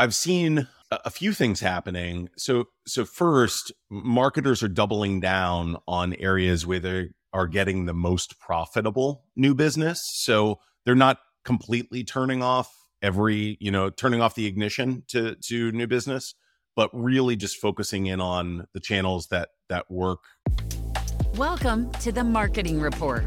I've seen a few things happening. So, so first, marketers are doubling down on areas where they are getting the most profitable new business. So they're not completely turning off every, you know, turning off the ignition to to new business, but really just focusing in on the channels that that work. Welcome to the Marketing Rapport,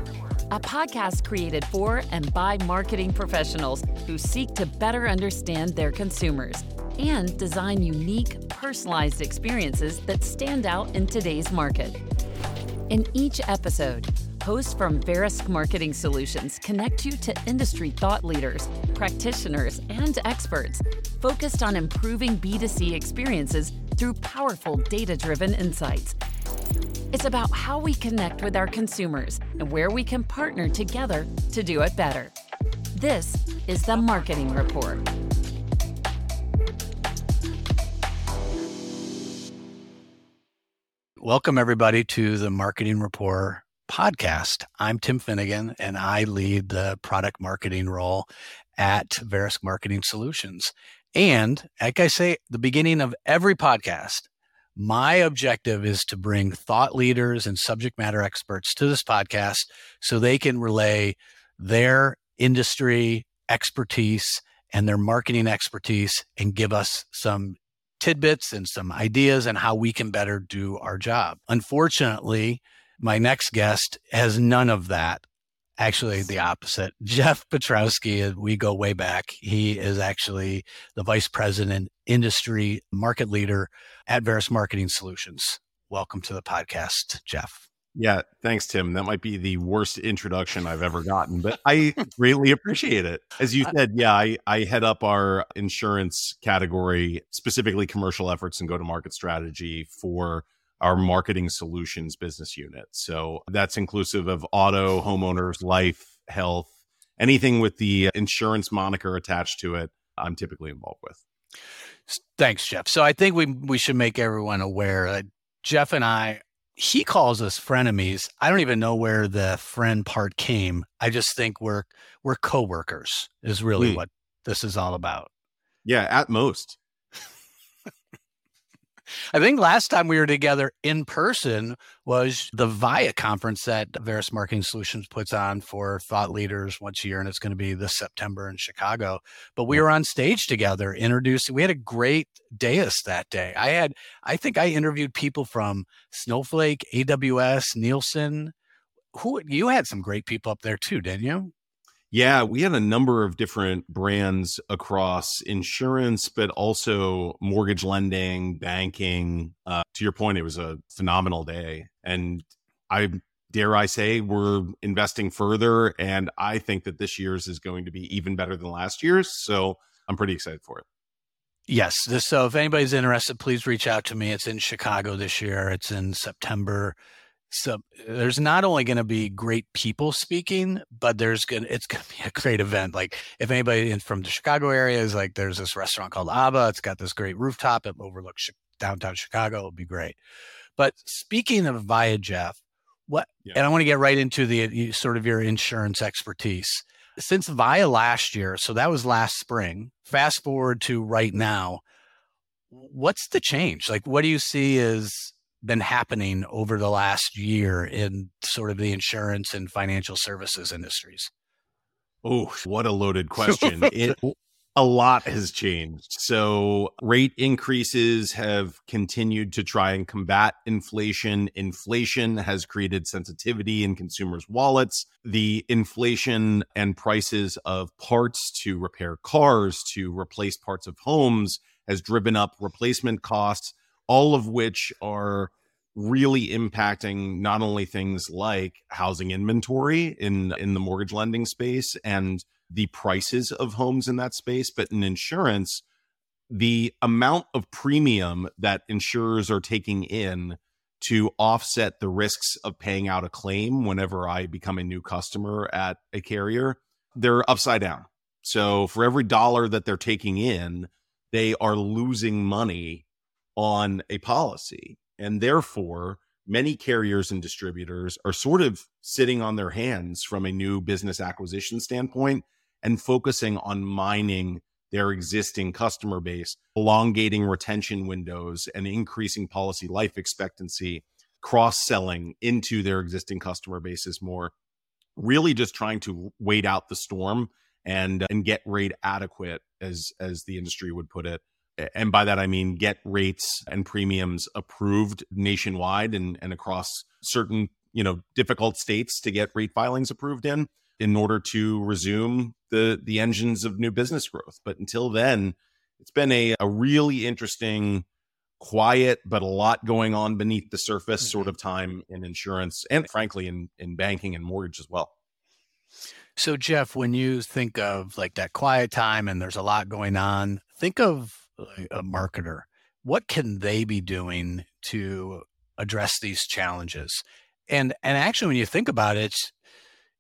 a podcast created for and by marketing professionals who seek to better understand their consumers and design unique, personalized experiences that stand out in today's market. In each episode, hosts from Verisk Marketing Solutions connect you to industry thought leaders, practitioners, and experts focused on improving B2C experiences through powerful data driven insights. It's about how we connect with our consumers and where we can partner together to do it better. This is the Marketing Rapport. Welcome, everybody, to the Marketing Rapport podcast. I'm Tim Finnigan, and I lead the product marketing role at Verisk Marketing Solutions. And like I say, the beginning of every podcast, my objective is to bring thought leaders and subject matter experts to this podcast so they can relay their industry expertise and their marketing expertise and give us some tidbits and some ideas on how we can better do our job. Unfortunately, my next guest has none of that. Actually, the opposite. Jeff Piotrowski, uh, we go way back. He is actually the vice president, industry market leader at Verisk Marketing Solutions. Welcome to the podcast, Jeff. Yeah, thanks, Tim. That might be the worst introduction I've ever gotten, but I greatly appreciate it. As you uh, said, yeah, I, I head up our insurance category, specifically commercial efforts and go to market strategy for our marketing solutions business unit. So that's inclusive of auto, homeowners, life, health, anything with the insurance moniker attached to it, I'm typically involved with. Thanks, Jeff. So I think we we should make everyone aware that Jeff and I he calls us frenemies. I don't even know where the friend part came. I just think we're we're coworkers is really mm. what this is all about. Yeah, at most. I think last time we were together in person was the VIA conference that Verisk Marketing Solutions puts on for thought leaders once a year, and it's going to be this September in Chicago. But we were on stage together introducing. We had a great dais that day. I had, I think, I interviewed people from Snowflake, AWS, Nielsen. Who you had some great people up there too, didn't you? Yeah, we had a number of different brands across insurance, but also mortgage lending, banking. Uh, to your point, it was a phenomenal day. And I dare I say, we're investing further. And I think that this year's is going to be even better than last year's. So I'm pretty excited for it. Yes. So if anybody's interested, please reach out to me. It's in Chicago this year. It's in September so there's not only going to be great people speaking, but there's going to, it's going to be a great event. Like if anybody in, from the Chicago area is like, there's this restaurant called Aba. It's got this great rooftop. It overlooks downtown Chicago. It'll be great. But speaking of Via Jeff, what, yeah. and I want to get right into the sort of your insurance expertise. Since Via last year, so that was last spring, fast forward to right now, what's the change? Like, what do you see as been happening over the last year in sort of the insurance and financial services industries? Oh, what a loaded question. it, a lot has changed. So, rate increases have continued to try and combat inflation. Inflation has created sensitivity in consumers' wallets. The inflation and prices of parts to repair cars, to replace parts of homes, has driven up replacement costs all of which are really impacting not only things like housing inventory in in the mortgage lending space and the prices of homes in that space but in insurance the amount of premium that insurers are taking in to offset the risks of paying out a claim whenever I become a new customer at a carrier they're upside down. So for every dollar that they're taking in they are losing money on a policy. And therefore, many carriers and distributors are sort of sitting on their hands from a new business acquisition standpoint and focusing on mining their existing customer base, elongating retention windows and increasing policy life expectancy, cross selling into their existing customer bases more, really just trying to wait out the storm and and get rate adequate as as the industry would put it and by that I mean get rates and premiums approved nationwide and, and across certain you know difficult states to get rate filings approved in in order to resume the the engines of new business growth. But until then, it's been a, a really interesting, quiet, but a lot going on beneath the surface sort of time in insurance and frankly in in banking and mortgage as well. So Jeff, when you think of like that quiet time and there's a lot going on, think of a marketer. What can they be doing to address these challenges? And and actually when you think about it,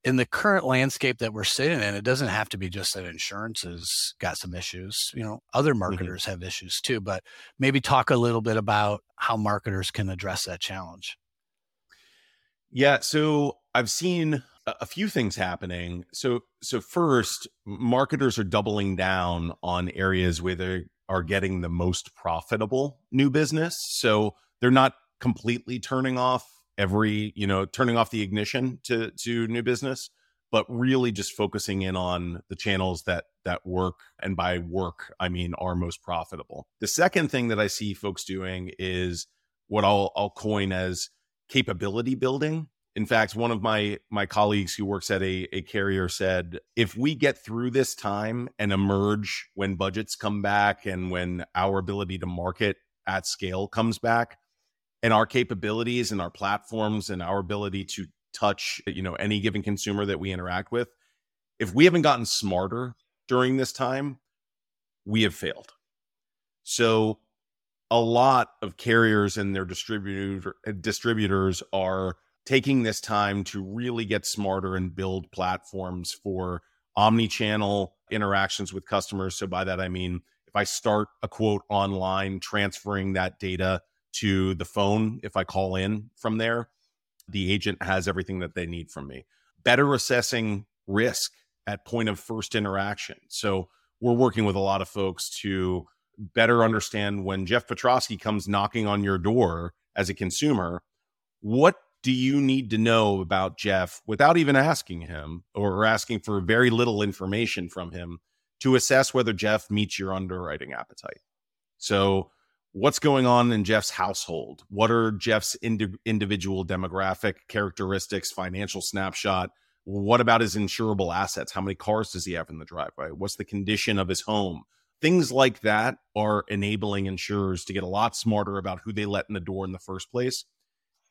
in the current landscape that we're sitting in, it doesn't have to be just that insurance has got some issues. You know, other mm-hmm. marketers mm-hmm. have issues too, but maybe talk a little bit about how marketers can address that challenge. Yeah. So I've seen a few things happening. So, so first, marketers are doubling down on areas where they are getting the most profitable new business. So they're not completely turning off every you know turning off the ignition to to new business but really just focusing in on the channels that that work and by work i mean are most profitable the second thing that i see folks doing is what i'll i'll coin as capability building in fact one of my my colleagues who works at a, a carrier said if we get through this time and emerge when budgets come back and when our ability to market at scale comes back and our capabilities and our platforms and our ability to touch you know any given consumer that we interact with if we haven't gotten smarter during this time we have failed. So a lot of carriers and their distributor distributors are taking this time to really get smarter and build platforms for omni-channel interactions with customers so by that i mean if i start a quote online transferring that data to the phone if I call in from there. The agent has everything that they need from me. Better assessing risk at point of first interaction. So we're working with a lot of folks to better understand when Jeff Piotrowski comes knocking on your door as a consumer, what do you need to know about Jeff without even asking him or asking for very little information from him to assess whether Jeff meets your underwriting appetite? So what's going on in Jeff's household? What are Jeff's indi- individual demographic characteristics, financial snapshot? What about his insurable assets? How many cars does he have in the driveway? What's the condition of his home? Things like that are enabling insurers to get a lot smarter about who they let in the door in the first place.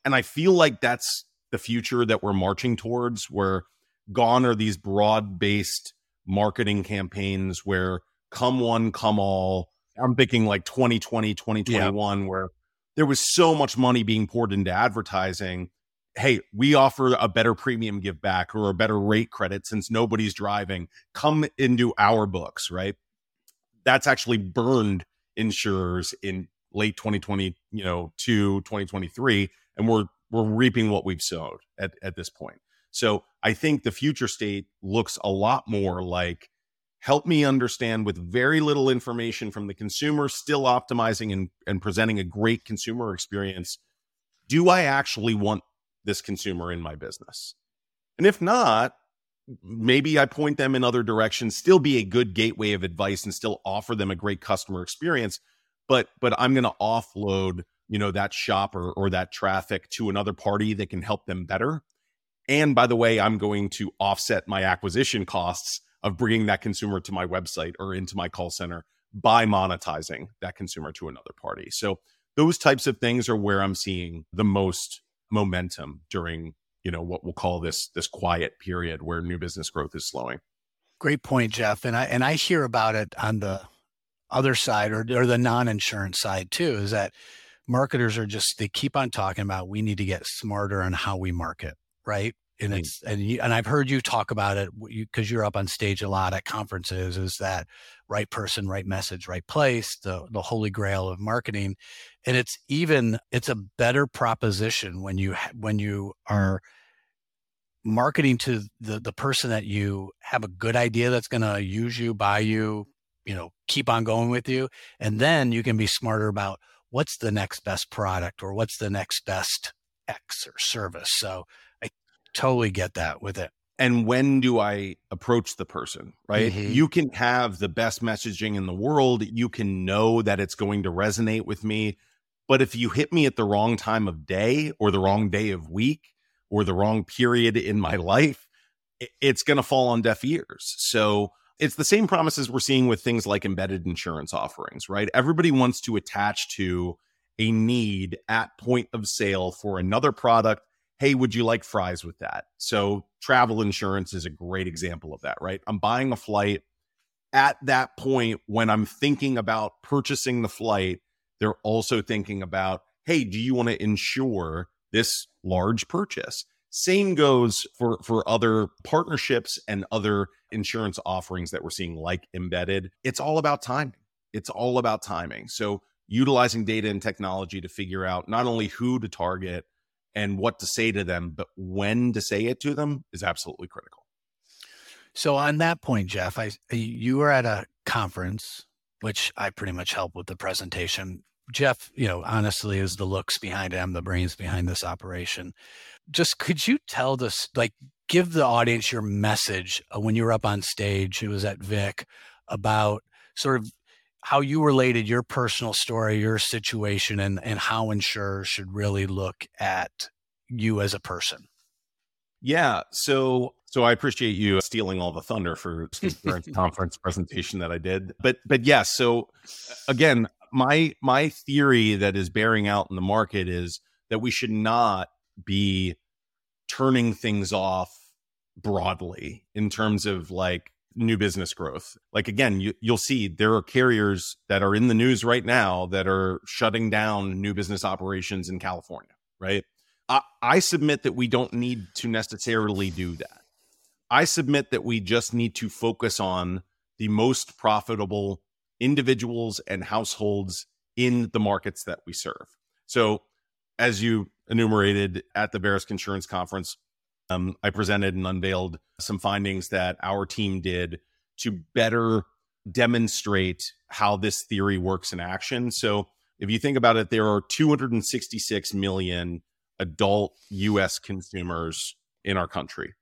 And I feel like that's the future that we're marching towards, where gone are these broad based marketing campaigns where come one, come all, I'm thinking like 2020, 2021, yeah. where there was so much money being poured into advertising. Hey, we offer a better premium give back or a better rate credit since nobody's driving. Come into our books, right? That's actually burned insurers in late 2020, you know, to 2023. And we're we're reaping what we've sowed at, at this point. So I think the future state looks a lot more like help me understand with very little information from the consumer, still optimizing and, and presenting a great consumer experience. Do I actually want this consumer in my business? And if not, maybe I point them in other directions, still be a good gateway of advice and still offer them a great customer experience. But but I'm going to offload, you know, that shopper or that traffic to another party that can help them better. And by the way, I'm going to offset my acquisition costs of bringing that consumer to my website or into my call center by monetizing that consumer to another party. So those types of things are where I'm seeing the most momentum during, you know, what we'll call this this quiet period where new business growth is slowing. Great point, Jeff. And I and I hear about it on the other side or, or the non-insurance side too, is that marketers are just they keep on talking about we need to get smarter on how we market, right? and mm. it's and you, and I've heard you talk about it because you, are up on stage a lot at conferences. Is that right person, right message, right place? The the holy grail of marketing, and it's even it's a better proposition when you when you are marketing to the the person that you have a good idea that's going to use you, buy you, you know, keep on going with you. And then you can be smarter about what's the next best product or what's the next best X or service. So I totally get that with it. And when do I approach the person, right? Mm-hmm. You can have the best messaging in the world. You can know that it's going to resonate with me. But if you hit me at the wrong time of day or the wrong day of week or the wrong period in my life, it's going to fall on deaf ears. So it's the same promises we're seeing with things like embedded insurance offerings, right? Everybody wants to attach to a need at point of sale for another product. Hey, would you like fries with that? So, travel insurance is a great example of that, right? I'm buying a flight at that point when I'm thinking about purchasing the flight. They're also thinking about, hey, do you want to insure this large purchase? Same goes for for other partnerships and other insurance offerings that we're seeing like embedded. It's all about timing. It's all about timing. So utilizing data and technology to figure out not only who to target and what to say to them, but when to say it to them is absolutely critical. So on that point, Jeff, I you were at a conference, which I pretty much helped with the presentation. Jeff, you know, honestly, is the looks behind him, the brains behind this operation just could you tell us, like, give the audience your message uh, when you were up on stage? It was at Vic about sort of how you related your personal story, your situation, and and how insurers should really look at you as a person. Yeah. So so I appreciate you stealing all the thunder for the conference presentation that I did. But but yes, yeah, so again, my my theory that is bearing out in the market is that we should not be turning things off broadly in terms of like new business growth. Like again, you, you'll see there are carriers that are in the news right now that are shutting down new business operations in California, right? I, I submit that we don't need to necessarily do that. I submit that we just need to focus on the most profitable individuals and households in the markets that we serve. So, as you enumerated at the Verisk Insurance Conference. Um, I presented and unveiled some findings that our team did to better demonstrate how this theory works in action. So, if you think about it, there are 266 million adult US consumers in our country.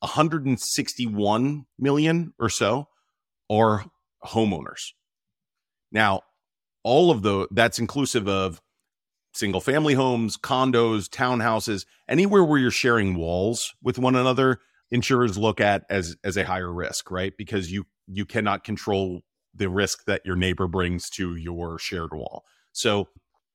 161 million or so are homeowners. Now, all of the that's inclusive of single family homes, condos, townhouses, anywhere where you're sharing walls with one another, insurers look at as as a higher risk, right? Because you you cannot control the risk that your neighbor brings to your shared wall. So,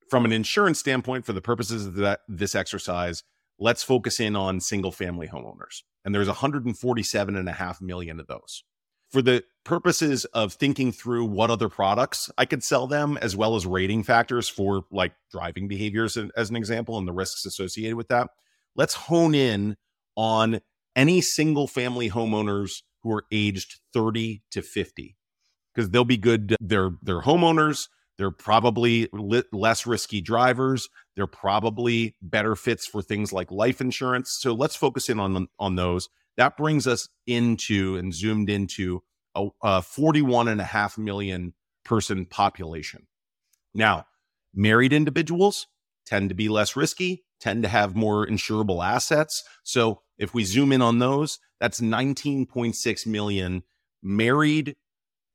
from an insurance standpoint, for the purposes of that this exercise, let's focus in on single family homeowners. And there's 147 and a half million of those for the purposes of thinking through what other products I could sell them, as well as rating factors for like driving behaviors, as an example, and the risks associated with that, let's hone in on any single family homeowners who are aged 30 to 50 because they'll be good they're they're homeowners they're probably li- less risky drivers they're probably better fits for things like life insurance so let's focus in on on those that brings us into and zoomed into a, a 41 and a half million person population. Now, married individuals tend to be less risky, tend to have more insurable assets. So if we zoom in on those, that's 19.6 million married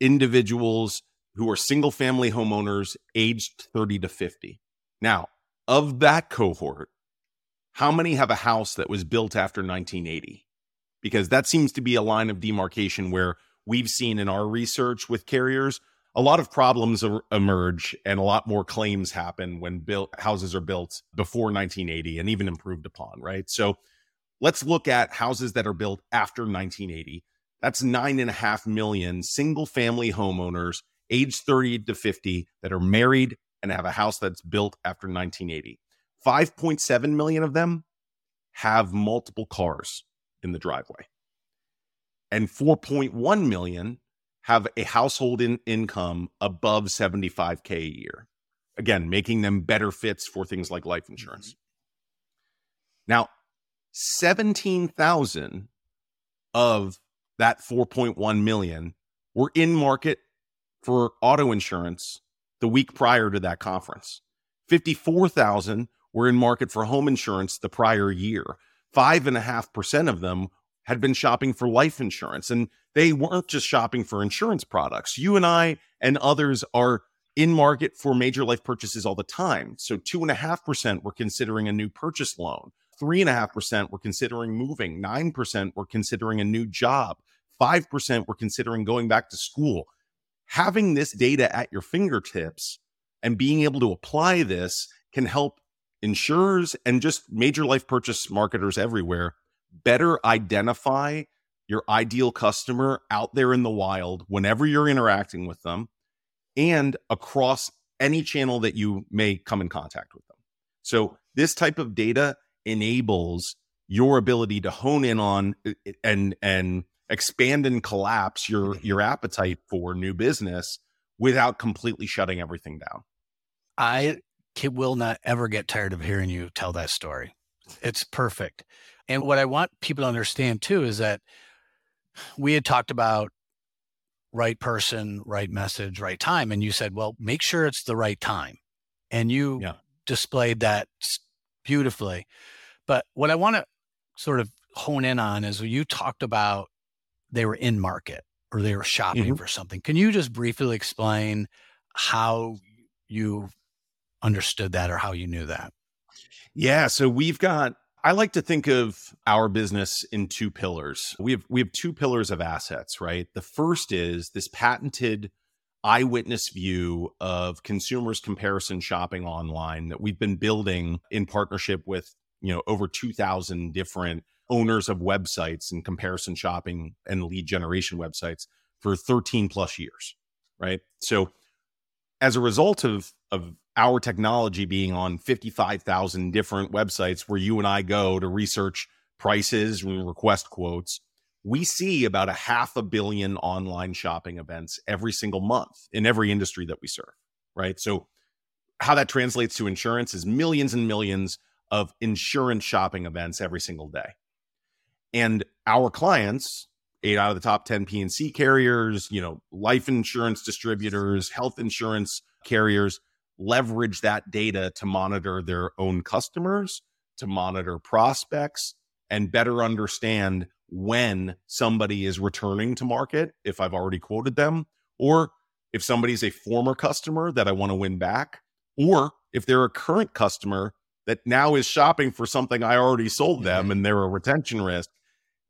individuals who are single family homeowners aged 30 to 50. Now, of that cohort, how many have a house that was built after 1980? Because that seems to be a line of demarcation where we've seen in our research with carriers a lot of problems er, emerge and a lot more claims happen when built houses are built before 1980 and even improved upon right? So let's look at houses that are built after 1980 that's nine and a half million single family homeowners age 30 to 50 that are married and have a house that's built after 1980 5.7 million of them have multiple cars in the driveway. And 4.1 million have a household in income above 75K a year. Again, making them better fits for things like life insurance. Mm-hmm. Now, 17,000 of that 4.1 million were in market for auto insurance the week prior to that conference. 54,000 were in market for home insurance the prior year. Five and a half percent of them had been shopping for life insurance. And they weren't just shopping for insurance products. You and I and others are in market for major life purchases all the time. So two and a half percent were considering a new purchase loan. Three and a half percent were considering moving. Nine percent were considering a new job. Five percent were considering going back to school. Having this data at your fingertips and being able to apply this can help insurers and just major life purchase marketers everywhere better identify your ideal customer out there in the wild whenever you're interacting with them and across any channel that you may come in contact with them. So, this type of data enables your ability to hone in on uh, and and expand and collapse your mm-hmm. your appetite for new business without completely shutting everything down. I will not ever get tired of hearing you tell that story. It's perfect. And what I want people to understand too is that we had talked about right person, right message, right time. And you said, well, make sure it's the right time. And you yeah. displayed that beautifully. But what I want to sort of hone in on is you talked about they were in market or they were shopping mm-hmm. for something. Can you just briefly explain how you understood that or how you knew that? Yeah. So we've got I like to think of our business in two pillars. We have we have two pillars of assets, right? The first is this patented eyewitness view of consumers comparison shopping online that we've been building in partnership with, you know, over 2000 different owners of websites and comparison shopping and lead generation websites for 13 plus years, right? So as a result of of our technology being on 55,000 different websites where you and I go to research prices and request quotes, we see about a half a billion online shopping events every single month in every industry that we serve, right? So, how that translates to insurance is millions and millions of insurance shopping events every single day. And our clients, eight out of the top 10 P&C carriers, you know, life insurance distributors, health insurance carriers, leverage that data to monitor their own customers, to monitor prospects, and better understand when somebody is returning to market, if I've already quoted them, or if somebody's a former customer that I want to win back, or if they're a current customer that now is shopping for something I already sold them mm-hmm. and they're a retention risk.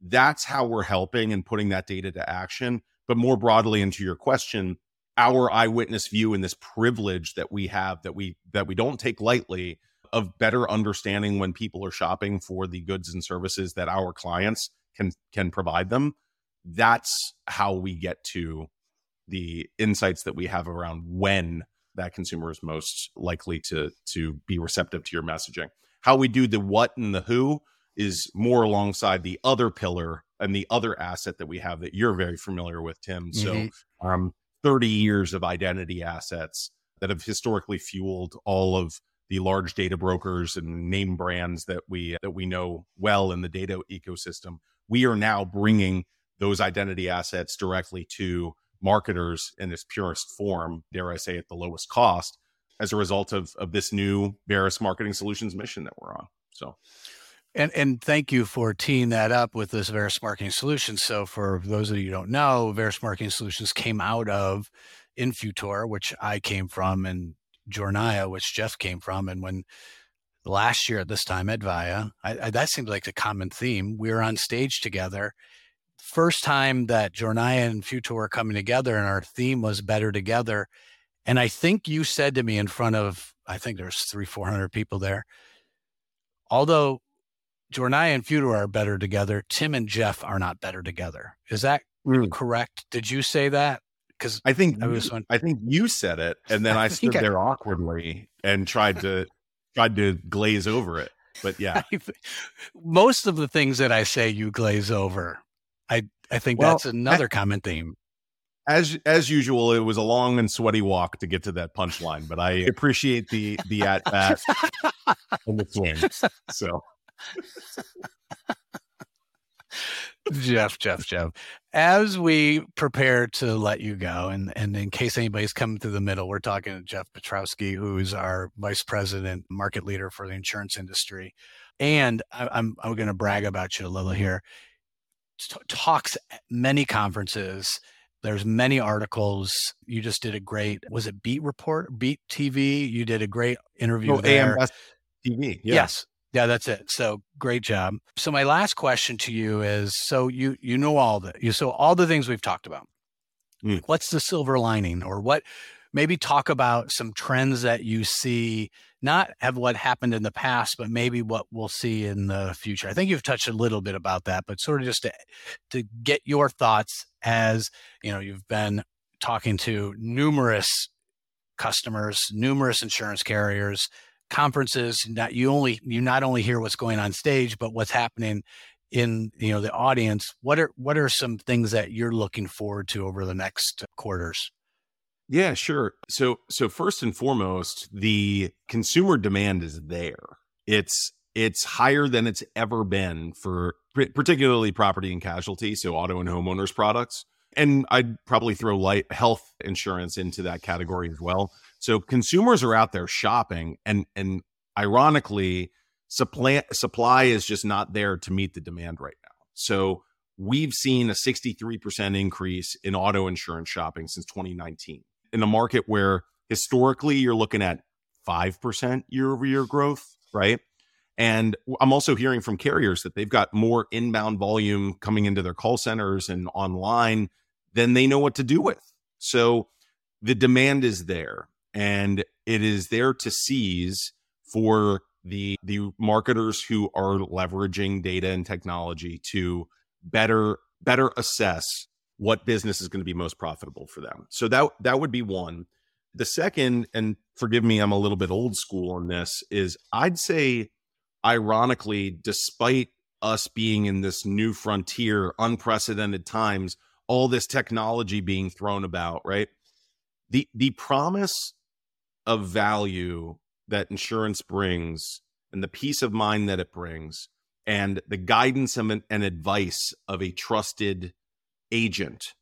That's how we're helping and putting that data to action. But more broadly, into your question, our eyewitness view and this privilege that we have that we that we don't take lightly of better understanding when people are shopping for the goods and services that our clients can can provide them that's how we get to the insights that we have around when that consumer is most likely to to be receptive to your messaging how we do the what and the who is more alongside the other pillar and the other asset that we have that you're very familiar with tim mm-hmm. so um 30 years of identity assets that have historically fueled all of the large data brokers and name brands that we that we know well in the data ecosystem. We are now bringing those identity assets directly to marketers in its purest form dare i say at the lowest cost as a result of of this new Verisk marketing solutions mission that we're on. So and and thank you for teeing that up with this Verisk Marketing Solutions. So for those of you who don't know, Verisk Marketing Solutions came out of Infutor, which I came from, and Jornaya, which Jeff came from. And when last year at this time at Via, I, I, that seemed like a common theme. We were on stage together. First time that Jornaya and Futor were coming together, and our theme was better together. And I think you said to me in front of, I think there's three, 400 people there, although Jornaya and Futor are better together. Tim and Jeff are not better together. Is that mm. correct? Did you say that? Because I think I, was I think you said it, and then I, I stood there awkwardly and tried to tried to glaze over it. But yeah, most of the things that I say, you glaze over. I I think well, that's another I, common theme. As as usual, it was a long and sweaty walk to get to that punchline, but I appreciate the the at bat and the swing. So Jeff, Jeff, Jeff. As we prepare to let you go, and, and in case anybody's coming through the middle, we're talking to Jeff Piotrowski, who's our vice president, market leader for the insurance industry. And I, I'm I'm going to brag about you a little here. Talks at many conferences. There's many articles. You just did a great. Was it Beat Report, Beat TV? You did a great interview oh, there. AMS TV. Yeah. Yes, yeah, that's it. So great job. So my last question to you is: so you you know all the you so all the things we've talked about. Mm. What's the silver lining, or what? Maybe talk about some trends that you see, not have what happened in the past, but maybe what we'll see in the future. I think you've touched a little bit about that, but sort of just to to get your thoughts as you know you've been talking to numerous customers, numerous insurance carriers conferences not you only you not only hear what's going on stage but what's happening in you know the audience. What are what are some things that you're looking forward to over the next quarters? Yeah sure. So so first and foremost the consumer demand is there. It's it's higher than it's ever been for particularly property and casualty so auto and homeowners products. And i'd probably throw light health insurance into that category as well so consumers are out there shopping, and and ironically, supply supply is just not there to meet the demand right now. So we've seen a 63% increase in auto insurance shopping since 2019 in a market where historically you're looking at 5% year over year growth, right? And I'm also hearing from carriers that they've got more inbound volume coming into their call centers and online than they know what to do with. So the demand is there and it is there to seize for the the marketers who are leveraging data and technology to better better assess what business is going to be most profitable for them. So that that would be one. The second, and forgive me, I'm a little bit old school on this, is I'd say, ironically, despite us being in this new frontier, unprecedented times, all this technology being thrown about, right? The the promise of value that insurance brings and the peace of mind that it brings and the guidance and, and advice of a trusted agent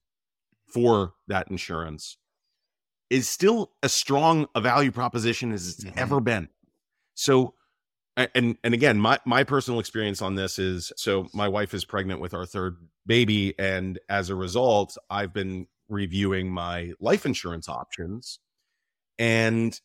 for that insurance is still as strong a value proposition as it's mm-hmm. ever been. So and and again my my personal experience on this is so my wife is pregnant with our third baby and as a result I've been reviewing my life insurance options and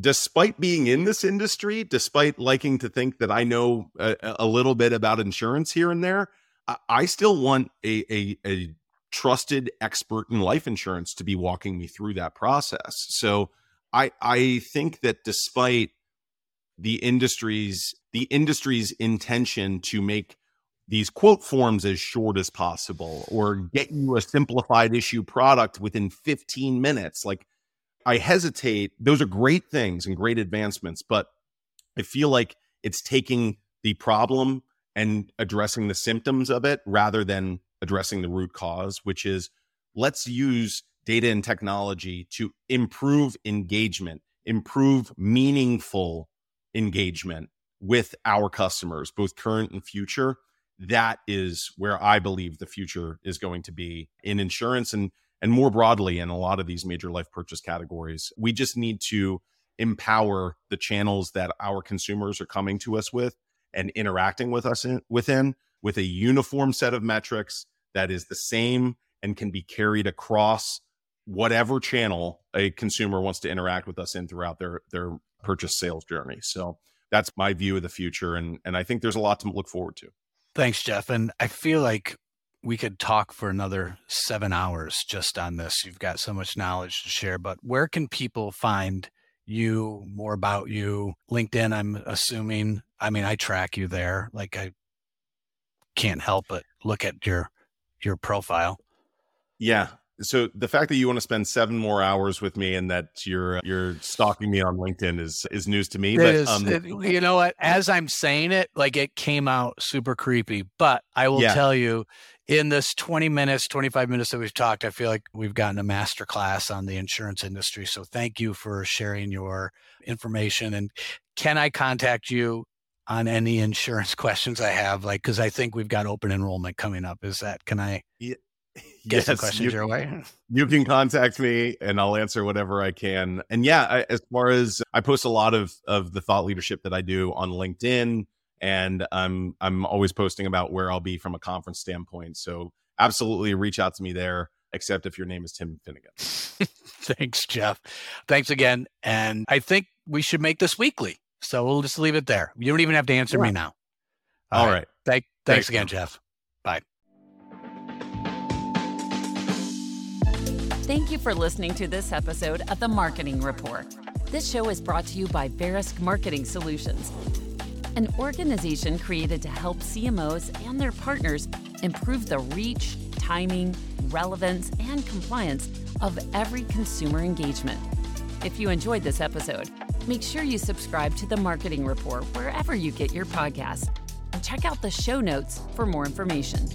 despite being in this industry, despite liking to think that I know a, a little bit about insurance here and there, I, I still want a, a, a trusted expert in life insurance to be walking me through that process. So I I think that despite the industry's the industry's intention to make these quote forms as short as possible or get you a simplified issue product within 15 minutes like I hesitate. Those are great things and great advancements, but I feel like it's taking the problem and addressing the symptoms of it rather than addressing the root cause, which is let's use data and technology to improve engagement, improve meaningful engagement with our customers, both current and future. That is where I believe the future is going to be in insurance. And and more broadly in a lot of these major life purchase categories. We just need to empower the channels that our consumers are coming to us with and interacting with us in, within with a uniform set of metrics that is the same and can be carried across whatever channel a consumer wants to interact with us in throughout their their purchase sales journey. So that's my view of the future and and I think there's a lot to look forward to. Thanks Jeff and I feel like we could talk for another seven hours just on this. You've got so much knowledge to share, but where can people find you, more about you? LinkedIn, I'm assuming. I mean, I track you there. Like I can't help but look at your your profile. Yeah so the fact that you want to spend seven more hours with me and that you're you're stalking me on LinkedIn is is news to me. It but is, um, it, you know what? As I'm saying it, like it came out super creepy. But I will yeah. tell you, in this 20 minutes, 25 minutes that we've talked, I feel like we've gotten a master class on the insurance industry. So thank you for sharing your information. And can I contact you on any insurance questions I have, like because I think we've got open enrollment coming up. Is that can I. get yes, some questions you, your way? You can contact me and I'll answer whatever I can. And yeah, I, as far as I post a lot of of the thought leadership that I do on LinkedIn, and I'm I'm always posting about where I'll be from a conference standpoint. So absolutely reach out to me there. Except if your name is Tim Finnigan. Thanks, Jeff. Thanks again. And I think we should make this weekly. So we'll just leave it there. You don't even have to answer yeah. me now. All, All right. right. Thank, thanks, thanks again, Jeff. Bye. Thank you for listening to this episode of The Marketing Rapport. This show is brought to you by Verisk Marketing Solutions, an organization created to help CMOs and their partners improve the reach, timing, relevance, and compliance of every consumer engagement. If you enjoyed this episode, make sure you subscribe to the Marketing Rapport wherever you get your podcasts and check out the show notes for more information.